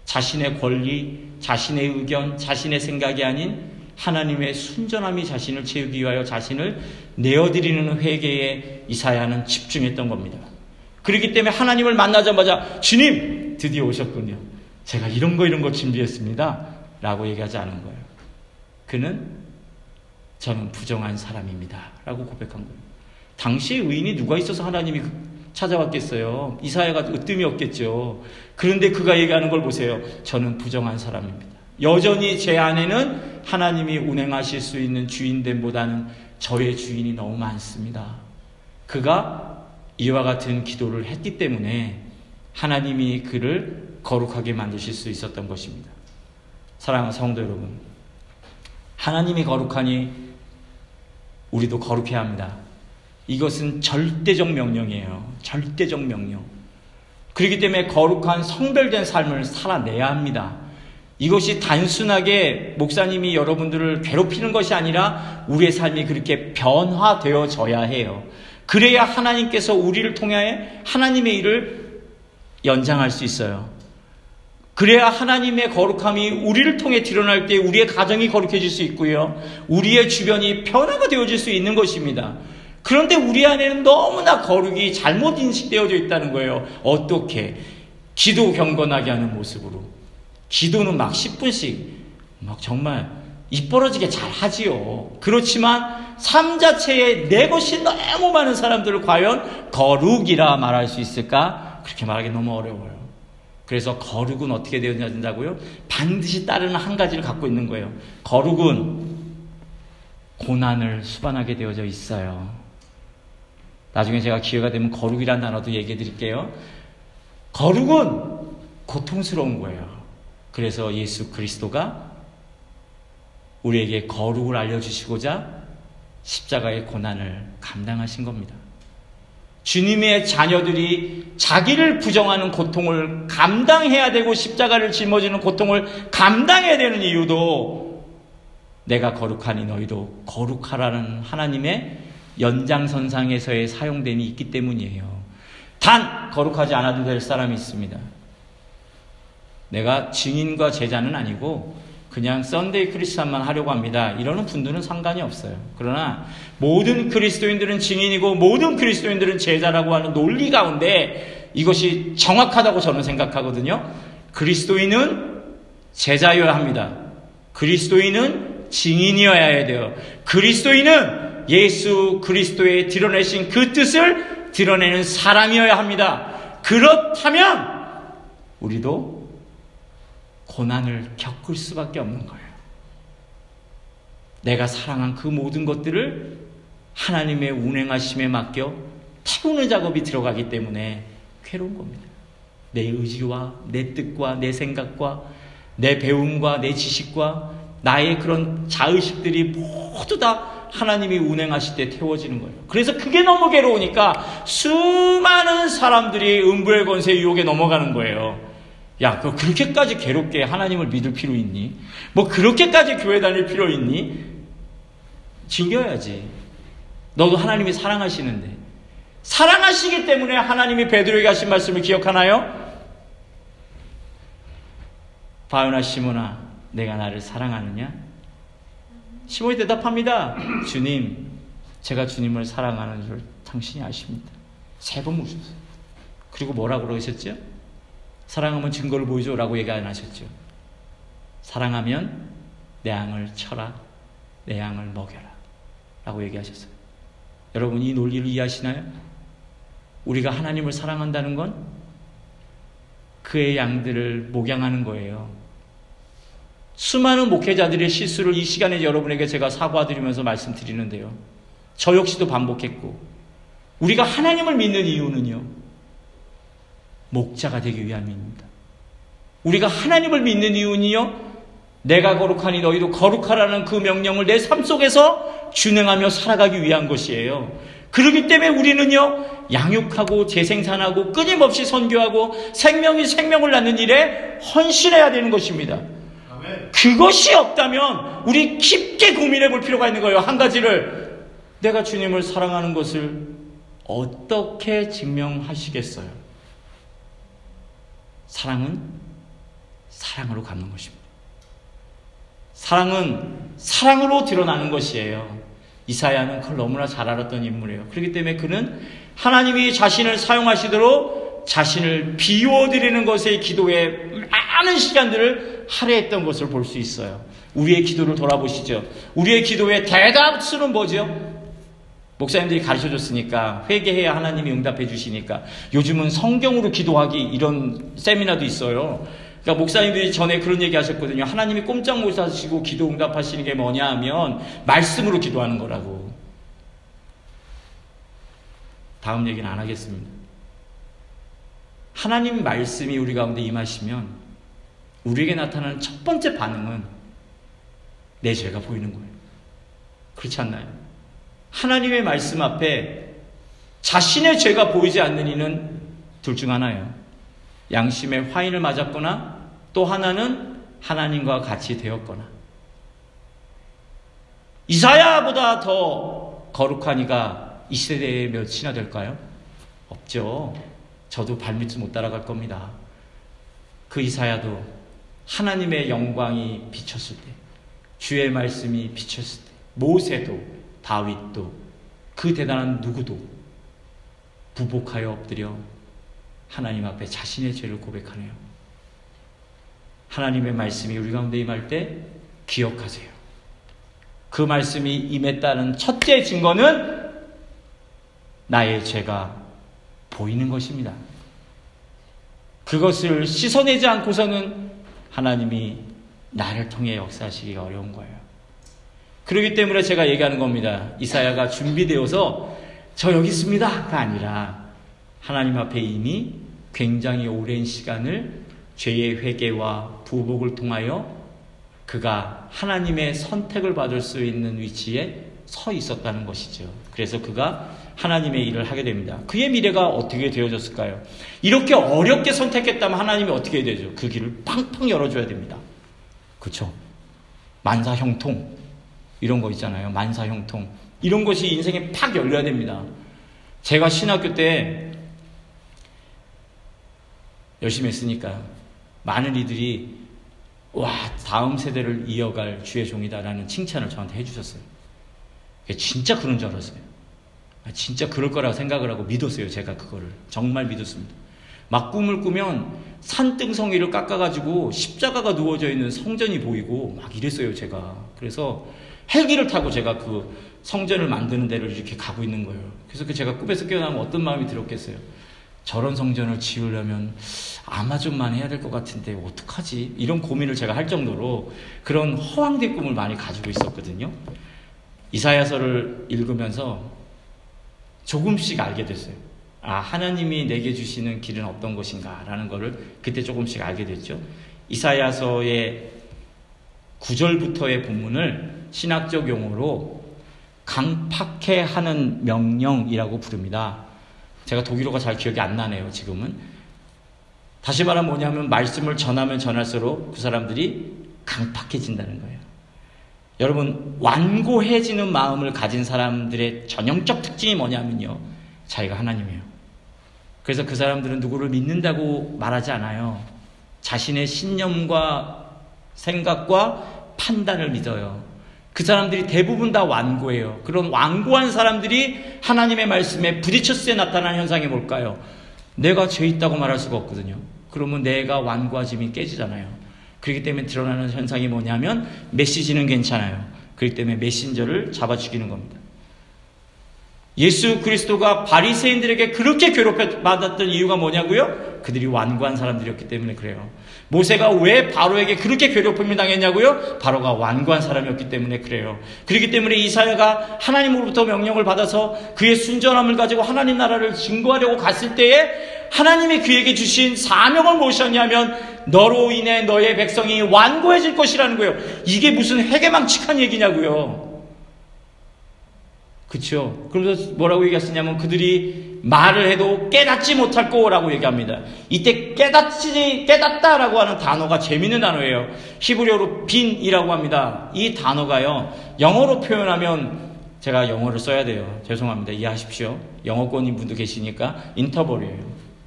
Speaker 1: 자신의 권리, 자신의 의견, 자신의 생각이 아닌 하나님의 순전함이 자신을 채우기 위하여 자신을 내어드리는 회개에 이사야는 집중했던 겁니다. 그렇기 때문에 하나님을 만나자마자 주님 드디어 오셨군요. 제가 이런 거 이런 거 준비했습니다. 라고 얘기하지 않은 거예요. 그는 저는 부정한 사람입니다. 라고 고백한 거예요. 당시에 의인이 누가 있어서 하나님이 찾아왔겠어요. 이사야가 으뜸이 없겠죠. 그런데 그가 얘기하는 걸 보세요. 저는 부정한 사람입니다. 여전히 제 안에는 하나님이 운행하실 수 있는 주인됨보다는 저의 주인이 너무 많습니다. 그가 이와 같은 기도를 했기 때문에 하나님이 그를 거룩하게 만드실 수 있었던 것입니다. 사랑하는 성도 여러분, 하나님이 거룩하니 우리도 거룩해야 합니다. 이것은 절대적 명령이에요. 절대적 명령. 그렇기 때문에 거룩한 성별된 삶을 살아내야 합니다. 이것이 단순하게 목사님이 여러분들을 괴롭히는 것이 아니라 우리의 삶이 그렇게 변화되어져야 해요. 그래야 하나님께서 우리를 통해 하나님의 일을 연장할 수 있어요. 그래야 하나님의 거룩함이 우리를 통해 드러날 때 우리의 가정이 거룩해질 수 있고요. 우리의 주변이 변화가 되어질 수 있는 것입니다. 그런데 우리 안에는 너무나 거룩이 잘못 인식되어져 있다는 거예요. 어떻게? 기도 경건하게 하는 모습으로. 기도는 막 10분씩 막 정말 입벌어지게 잘 하지요. 그렇지만 삶 자체에 내 것이 너무 많은 사람들을 과연 거룩이라 말할 수 있을까? 그렇게 말하기 너무 어려워요. 그래서 거룩은 어떻게 되어야 된다고요? 반드시 따르는 한 가지를 갖고 있는 거예요. 거룩은 고난을 수반하게 되어져 있어요. 나중에 제가 기회가 되면 거룩이라는 단어도 얘기해 드릴게요. 거룩은 고통스러운 거예요. 그래서 예수 그리스도가 우리에게 거룩을 알려주시고자 십자가의 고난을 감당하신 겁니다. 주님의 자녀들이 자기를 부정하는 고통을 감당해야 되고 십자가를 짊어지는 고통을 감당해야 되는 이유도 내가 거룩하니 너희도 거룩하라는 하나님의 연장선상에서의 사용됨이 있기 때문이에요. 단 거룩하지 않아도 될 사람이 있습니다. 내가 증인과 제자는 아니고 그냥 썬데이 크리스찬만 하려고 합니다. 이러는 분들은 상관이 없어요. 그러나 모든 그리스도인들은 증인이고 모든 그리스도인들은 제자라고 하는 논리 가운데 이것이 정확하다고 저는 생각하거든요. 그리스도인은 제자여야 합니다. 그리스도인은 증인이어야 돼요. 그리스도인은 예수 그리스도의 드러내신 그 뜻을 드러내는 사람이어야 합니다. 그렇다면 우리도 고난을 겪을 수밖에 없는 거예요. 내가 사랑한 그 모든 것들을 하나님의 운행하심에 맡겨 태우는 작업이 들어가기 때문에 괴로운 겁니다. 내 의지와 내 뜻과 내 생각과 내 배움과 내 지식과 나의 그런 자의식들이 모두 다 하나님이 운행하실 때 태워지는 거예요. 그래서 그게 너무 괴로우니까 수많은 사람들이 음부의 권세 유혹에 넘어가는 거예요. 야, 그 그렇게까지 괴롭게 하나님을 믿을 필요 있니? 뭐 그렇게까지 교회 다닐 필요 있니? 즐겨야지. 너도 하나님이 사랑하시는데. 사랑하시기 때문에 하나님이 베드로에게 하신 말씀을 기억하나요? 바요나 시모나, 내가 나를 사랑하느냐? 시몬이 대답합니다. 주님, 제가 주님을 사랑하는 줄 당신이 아십니다. 세번 묻으셨어요. 그리고 뭐라고 그러셨죠? 사랑하면 증거를 보여줘라고 얘기 안 하셨죠. 사랑하면 내 양을 쳐라, 내 양을 먹여라. 라고 얘기하셨어요. 여러분, 이 논리를 이해하시나요? 우리가 하나님을 사랑한다는 건 그의 양들을 목양하는 거예요. 수많은 목회자들의 실수를 이 시간에 여러분에게 제가 사과드리면서 말씀드리는데요. 저 역시도 반복했고, 우리가 하나님을 믿는 이유는요, 목자가 되기 위함입니다. 우리가 하나님을 믿는 이유는요. 내가 거룩하니 너희도 거룩하라는 그 명령을 내 삶 속에서 준행하며 살아가기 위한 것이에요. 그렇기 때문에 우리는요, 양육하고 재생산하고 끊임없이 선교하고 생명이 생명을 낳는 일에 헌신해야 되는 것입니다. 그것이 없다면 우리 깊게 고민해 볼 필요가 있는 거예요. 한 가지를 내가 주님을 사랑하는 것을 어떻게 증명하시겠어요? 사랑은 사랑으로 갚는 것입니다. 사랑은 사랑으로 드러나는 것이에요. 이사야는 그걸 너무나 잘 알았던 인물이에요. 그렇기 때문에 그는 하나님이 자신을 사용하시도록 자신을 비워드리는 것에 기도에 많은 시간들을 할애했던 것을 볼 수 있어요. 우리의 기도를 돌아보시죠. 우리의 기도의 대답수는 뭐죠? 목사님들이 가르쳐 줬으니까 회개해야 하나님이 응답해 주시니까 요즘은 성경으로 기도하기 이런 세미나도 있어요. 그러니까 목사님들이 전에 그런 얘기 하셨거든요. 하나님이 꼼짝 못 하시고 기도 응답하시는 게 뭐냐 하면 말씀으로 기도하는 거라고. 다음 얘기는 안 하겠습니다. 하나님 말씀이 우리 가운데 임하시면 우리에게 나타나는 첫 번째 반응은 내 죄가 보이는 거예요. 그렇지 않나요? 하나님의 말씀 앞에 자신의 죄가 보이지 않는 이는 둘 중 하나예요. 양심의 화인을 맞았거나 또 하나는 하나님과 같이 되었거나 이사야보다 더 거룩한 이가 이 세대에 몇이나 될까요? 없죠. 저도 발밑을 못 따라갈 겁니다. 그 이사야도 하나님의 영광이 비쳤을 때, 주의 말씀이 비쳤을 때, 모세도, 다윗도, 그 대단한 누구도 부복하여 엎드려 하나님 앞에 자신의 죄를 고백하네요. 하나님의 말씀이 우리 가운데 임할 때 기억하세요. 그 말씀이 임했다는 첫째 증거는 나의 죄가 보이는 것입니다. 그것을 씻어내지 않고서는 하나님이 나를 통해 역사하시기가 어려운 거예요. 그렇기 때문에 제가 얘기하는 겁니다. 이사야가 준비되어서 저 여기 있습니다가 아니라 하나님 앞에 이미 굉장히 오랜 시간을 죄의 회개와 부복을 통하여 그가 하나님의 선택을 받을 수 있는 위치에 서 있었다는 것이죠. 그래서 그가 하나님의 일을 하게 됩니다. 그의 미래가 어떻게 되어졌을까요? 이렇게 어렵게 선택했다면 하나님이 어떻게 해야 되죠? 그 길을 팡팡 열어줘야 됩니다. 그렇죠? 만사형통 이런 거 있잖아요. 만사형통 이런 것이 인생에 팍 열려야 됩니다. 제가 신학교 때 열심히 했으니까 많은 이들이 와 다음 세대를 이어갈 주의 종이다라는 칭찬을 저한테 해주셨어요. 진짜 그런 줄 알았어요. 아, 진짜 그럴 거라고 생각을 하고 믿었어요. 제가 그거를 정말 믿었습니다. 막 꿈을 꾸면 산등성이를 깎아가지고 십자가가 누워져 있는 성전이 보이고 막 이랬어요. 제가 그래서 헬기를 타고 제가 그 성전을 만드는 데를 이렇게 가고 있는 거예요. 그래서 그 제가 꿈에서 깨어나면 어떤 마음이 들었겠어요. 저런 성전을 지으려면 아마존만 해야 될 것 같은데 어떡하지? 이런 고민을 제가 할 정도로 그런 허황된 꿈을 많이 가지고 있었거든요. 이사야서를 읽으면서 조금씩 알게 됐어요. 아, 하나님이 내게 주시는 길은 어떤 것인가라는 것을 그때 조금씩 알게 됐죠. 이사야서의 9절부터의 본문을 신학적 용어로 강팍해 하는 명령이라고 부릅니다. 제가 독일어가 잘 기억이 안 나네요, 지금은. 다시 말하면 뭐냐면 말씀을 전하면 전할수록 그 사람들이 강팍해진다는 거예요. 여러분, 완고해지는 마음을 가진 사람들의 전형적 특징이 뭐냐면요. 자기가 하나님이에요. 그래서 그 사람들은 누구를 믿는다고 말하지 않아요. 자신의 신념과 생각과 판단을 믿어요. 그 사람들이 대부분 다 완고해요. 그런 완고한 사람들이 하나님의 말씀에 부딪혔을 때 나타나는 현상이 뭘까요? 내가 죄 있다고 말할 수가 없거든요. 그러면 내가 완고하짐이 깨지잖아요. 그렇기 때문에 드러나는 현상이 뭐냐면 메시지는 괜찮아요. 그렇기 때문에 메신저를 잡아 죽이는 겁니다. 예수 그리스도가 바리새인들에게 그렇게 괴롭혀 받았던 이유가 뭐냐고요? 그들이 완고한 사람들이었기 때문에 그래요. 모세가 왜 바로에게 그렇게 괴롭힘을 당했냐고요? 바로가 완고한 사람이었기 때문에 그래요. 그렇기 때문에 이사야가 하나님으로부터 명령을 받아서 그의 순전함을 가지고 하나님 나라를 증거하려고 갔을 때에 하나님이 그에게 주신 사명을 무엇이었냐면 너로 인해 너의 백성이 완고해질 것이라는 거예요. 이게 무슨 해괴망측한 얘기냐고요. 그쵸? 그러면서 뭐라고 얘기했었냐면 그들이 말을 해도 깨닫지 못할 거라고 얘기합니다. 이때 깨닫지, 깨닫다라고 하는 단어가 재밌는 단어예요. 히브리어로 빈이라고 합니다. 이 단어가요, 영어로 표현하면 제가 영어를 써야 돼요. 죄송합니다. 이해하십시오. 영어권인 분도 계시니까 인터벌이에요.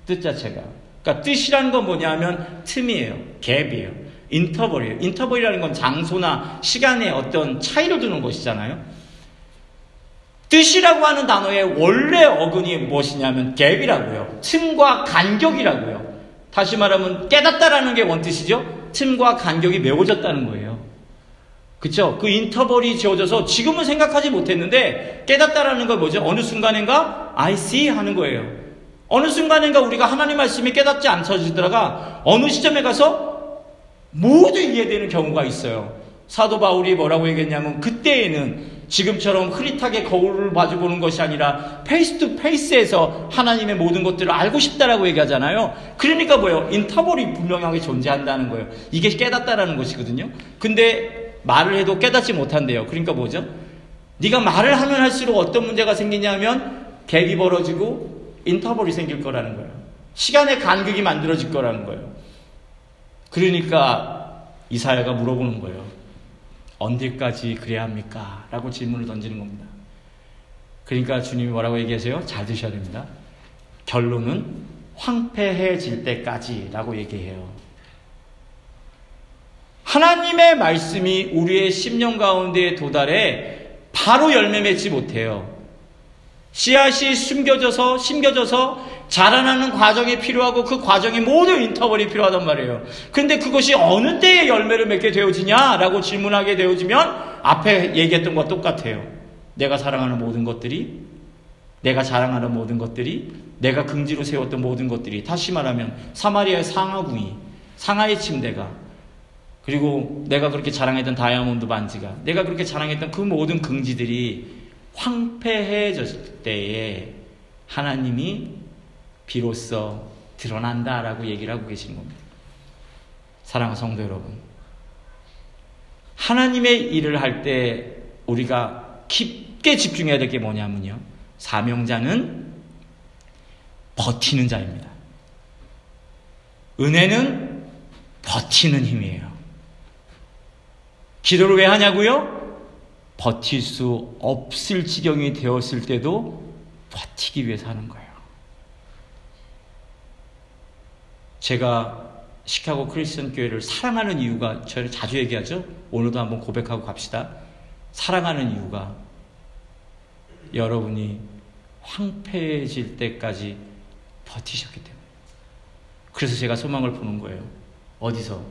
Speaker 1: 뜻 자체가. 그러니까 뜻이라는 건 뭐냐면 틈이에요. 갭이에요. 인터벌이에요. 인터벌이라는 건 장소나 시간의 어떤 차이를 두는 것이잖아요. 뜻이라고 하는 단어의 원래 어근이 무엇이냐면 갭이라고요. 틈과 간격이라고요. 다시 말하면 깨닫다라는 게 원뜻이죠. 틈과 간격이 메워졌다는 거예요. 그쵸? 그 인터벌이 지어져서 지금은 생각하지 못했는데 깨닫다라는 건 뭐죠? 어느 순간인가 I see 하는 거예요. 어느 순간인가 우리가 하나님 말씀이 깨닫지 않쳐지더라가 어느 시점에 가서 모두 이해되는 경우가 있어요. 사도 바울이 뭐라고 얘기했냐면 그때에는 지금처럼 흐릿하게 거울을 마주보는 것이 아니라 face to face에서 하나님의 모든 것들을 알고 싶다라고 얘기하잖아요. 그러니까 뭐예요? 인터벌이 분명하게 존재한다는 거예요. 이게 깨닫다라는 것이거든요. 근데 말을 해도 깨닫지 못한대요. 그러니까 뭐죠? 네가 말을 하면 할수록 어떤 문제가 생기냐면 갭이 벌어지고 인터벌이 생길 거라는 거예요. 시간의 간격이 만들어질 거라는 거예요. 그러니까 이사야가 물어보는 거예요. 언제까지 그래야 합니까? 라고 질문을 던지는 겁니다. 그러니까 주님이 뭐라고 얘기하세요? 잘 드셔야 됩니다. 결론은 황폐해질 때까지 라고 얘기해요. 하나님의 말씀이 우리의 심령 가운데 도달해 바로 열매 맺지 못해요. 씨앗이 숨겨져서, 심겨져서 자라나는 과정이 필요하고 그 과정에 모든 인터벌이 필요하단 말이에요. 근데 그것이 어느 때에 열매를 맺게 되어지냐라고 질문하게 되어지면 앞에 얘기했던 것과 똑같아요. 내가 사랑하는 모든 것들이 내가 자랑하는 모든 것들이 내가 긍지로 세웠던 모든 것들이 다시 말하면 사마리아의 상하궁이 상하의 침대가 그리고 내가 그렇게 자랑했던 다이아몬드 반지가 내가 그렇게 자랑했던 그 모든 긍지들이 황폐해졌을 때에 하나님이 비로소 드러난다라고 얘기를 하고 계시는 겁니다. 사랑하는 성도 여러분. 하나님의 일을 할 때 우리가 깊게 집중해야 될 게 뭐냐면요. 사명자는 버티는 자입니다. 은혜는 버티는 힘이에요. 기도를 왜 하냐고요? 버틸 수 없을 지경이 되었을 때도 버티기 위해서 하는 거예요. 제가 시카고 크리스천 교회를 사랑하는 이유가 저를 자주 얘기하죠. 오늘도 한번 고백하고 갑시다. 사랑하는 이유가 여러분이 황폐해질 때까지 버티셨기 때문에. 그래서 제가 소망을 보는 거예요. 어디서?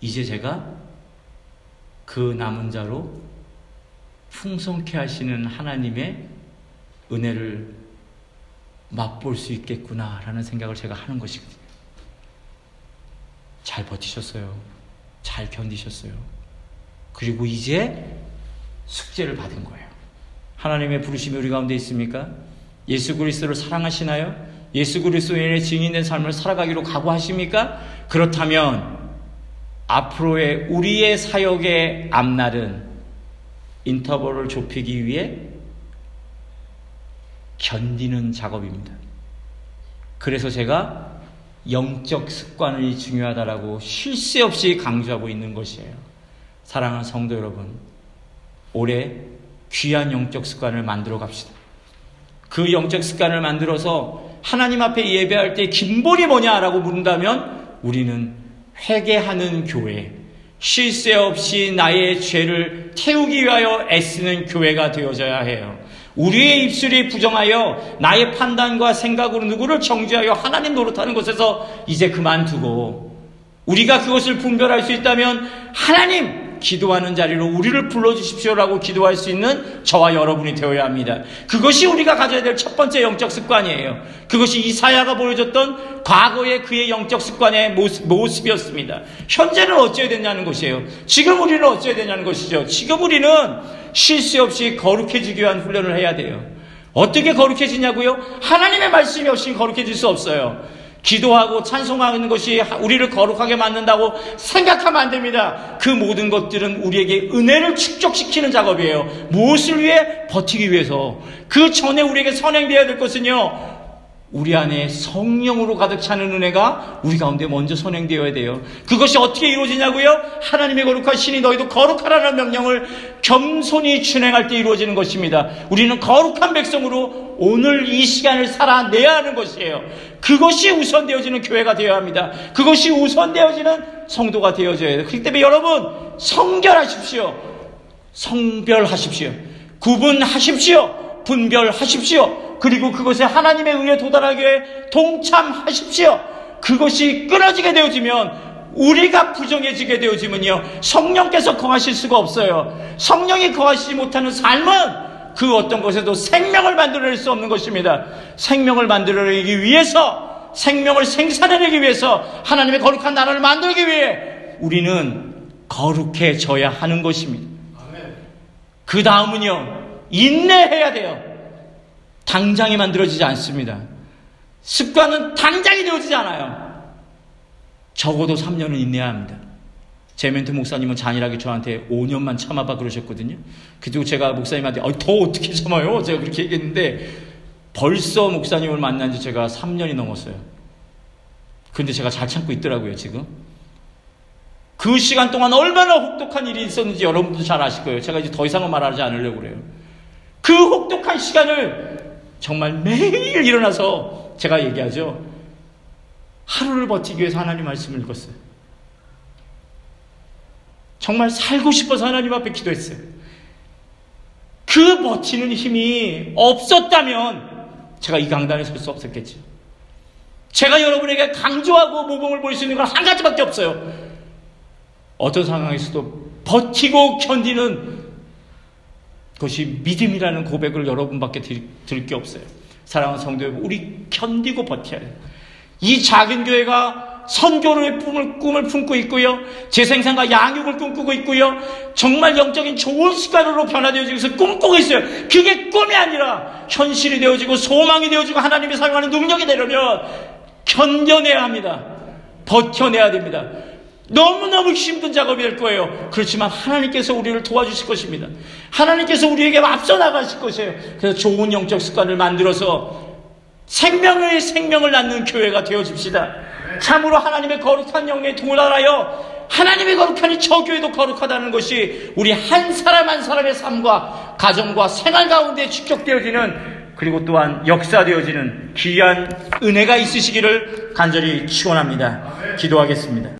Speaker 1: 이제 제가 그 남은 자로 풍성케 하시는 하나님의 은혜를 맛볼 수 있겠구나라는 생각을 제가 하는 것이거든요. 잘 버티셨어요. 잘 견디셨어요. 그리고 이제 숙제를 받은 거예요. 하나님의 부르심이 우리 가운데 있습니까? 예수 그리스도를 사랑하시나요? 예수 그리스도의 증인된 삶을 살아가기로 각오하십니까? 그렇다면 앞으로의 우리의 사역의 앞날은 인터벌을 좁히기 위해 견디는 작업입니다. 그래서 제가 영적 습관이 중요하다라고 쉴 새 없이 강조하고 있는 것이에요. 사랑하는 성도 여러분, 올해 귀한 영적 습관을 만들어 갑시다. 그 영적 습관을 만들어서 하나님 앞에 예배할 때 긴볼이 뭐냐라고 물은다면 우리는 회개하는 교회, 쉴 새 없이 나의 죄를 태우기 위하여 애쓰는 교회가 되어져야 해요. 우리의 입술이 부정하여 나의 판단과 생각으로 누구를 정죄하여 하나님 노릇하는 곳에서 이제 그만두고 우리가 그것을 분별할 수 있다면 하나님 기도하는 자리로 우리를 불러주십시오라고 기도할 수 있는 저와 여러분이 되어야 합니다. 그것이 우리가 가져야 될 첫 번째 영적 습관이에요. 그것이 이사야가 보여줬던 과거의 그의 영적 습관의 모습, 이었습니다 현재는 어찌해야 되냐는 것이에요. 지금 우리는 어찌해야 되냐는 것이죠. 지금 우리는 쉴새 없이 거룩해지기 위한 훈련을 해야 돼요. 어떻게 거룩해지냐고요? 하나님의 말씀이 없이 거룩해질 수 없어요. 기도하고 찬송하는 것이 우리를 거룩하게 만든다고 생각하면 안 됩니다. 그 모든 것들은 우리에게 은혜를 축적시키는 작업이에요. 무엇을 위해? 버티기 위해서. 그 전에 우리에게 선행되어야 될 것은요. 우리 안에 성령으로 가득 차는 은혜가 우리 가운데 먼저 선행되어야 돼요. 그것이 어떻게 이루어지냐고요? 하나님의 거룩한 신이 너희도 거룩하라는 명령을 겸손히 준행할 때 이루어지는 것입니다. 우리는 거룩한 백성으로 오늘 이 시간을 살아내야 하는 것이에요. 그것이 우선되어지는 교회가 되어야 합니다. 그것이 우선되어지는 성도가 되어져야 돼요. 그렇기 때문에 여러분 성결하십시오. 성별하십시오. 구분하십시오. 분별하십시오. 그리고 그것에 하나님의 의에 도달하기 위해 동참하십시오. 그것이 끊어지게 되어지면 우리가 부정해지게 되어지면요. 성령께서 거하실 수가 없어요. 성령이 거하시지 못하는 삶은 그 어떤 것에도 생명을 만들어낼 수 없는 것입니다. 생명을 만들어내기 위해서 생명을 생산해내기 위해서 하나님의 거룩한 나라를 만들기 위해 우리는 거룩해져야 하는 것입니다. 그 다음은요. 인내해야 돼요. 당장이 만들어지지 않습니다. 습관은 당장이 되어지지 않아요. 적어도 3년은 인내해야 합니다. 제 멘트 목사님은 잔인하게 저한테 5년만 참아봐 그러셨거든요. 그리고 제가 목사님한테 어, 더 어떻게 참아요? 제가 그렇게 얘기했는데 벌써 목사님을 만난 지 제가 3년이 넘었어요. 근데 제가 잘 참고 있더라고요, 지금. 그 시간 동안 얼마나 혹독한 일이 있었는지 여러분도 잘 아실 거예요. 제가 이제 더 이상은 말하지 않으려고 그래요. 그 혹독한 시간을 정말 매일 일어나서 제가 얘기하죠. 하루를 버티기 위해서 하나님 말씀을 읽었어요. 정말 살고 싶어서 하나님 앞에 기도했어요. 그 버티는 힘이 없었다면 제가 이 강단에 설 수 없었겠죠. 제가 여러분에게 강조하고 모범을 보일 수 있는 건 한 가지밖에 없어요. 어떤 상황에서도 버티고 견디는 그것이 믿음이라는 고백을 여러분밖에 들을 게 없어요. 사랑하는 성도 여러분, 우리 견디고 버텨야 돼요. 이 작은 교회가 선교로의 꿈을, 꿈을 품고 있고요. 재생산과 양육을 꿈꾸고 있고요. 정말 영적인 좋은 습관으로 변화되어지고 있어 꿈꾸고 있어요. 그게 꿈이 아니라 현실이 되어지고 소망이 되어지고 하나님이 사용하는 능력이 되려면 견뎌내야 합니다. 버텨내야 됩니다. 너무너무 힘든 작업이 될 거예요. 그렇지만 하나님께서 우리를 도와주실 것입니다. 하나님께서 우리에게 앞서 나가실 것이에요. 그래서 좋은 영적 습관을 만들어서 생명의 생명을 낳는 교회가 되어집시다. 참으로 하나님의 거룩한 영에 동원하여 하나님의 거룩하니 저 교회도 거룩하다는 것이 우리 한 사람 한 사람의 삶과 가정과 생활 가운데 축적되어지는 그리고 또한 역사되어지는 귀한 은혜가 있으시기를 간절히 축원합니다. 기도하겠습니다.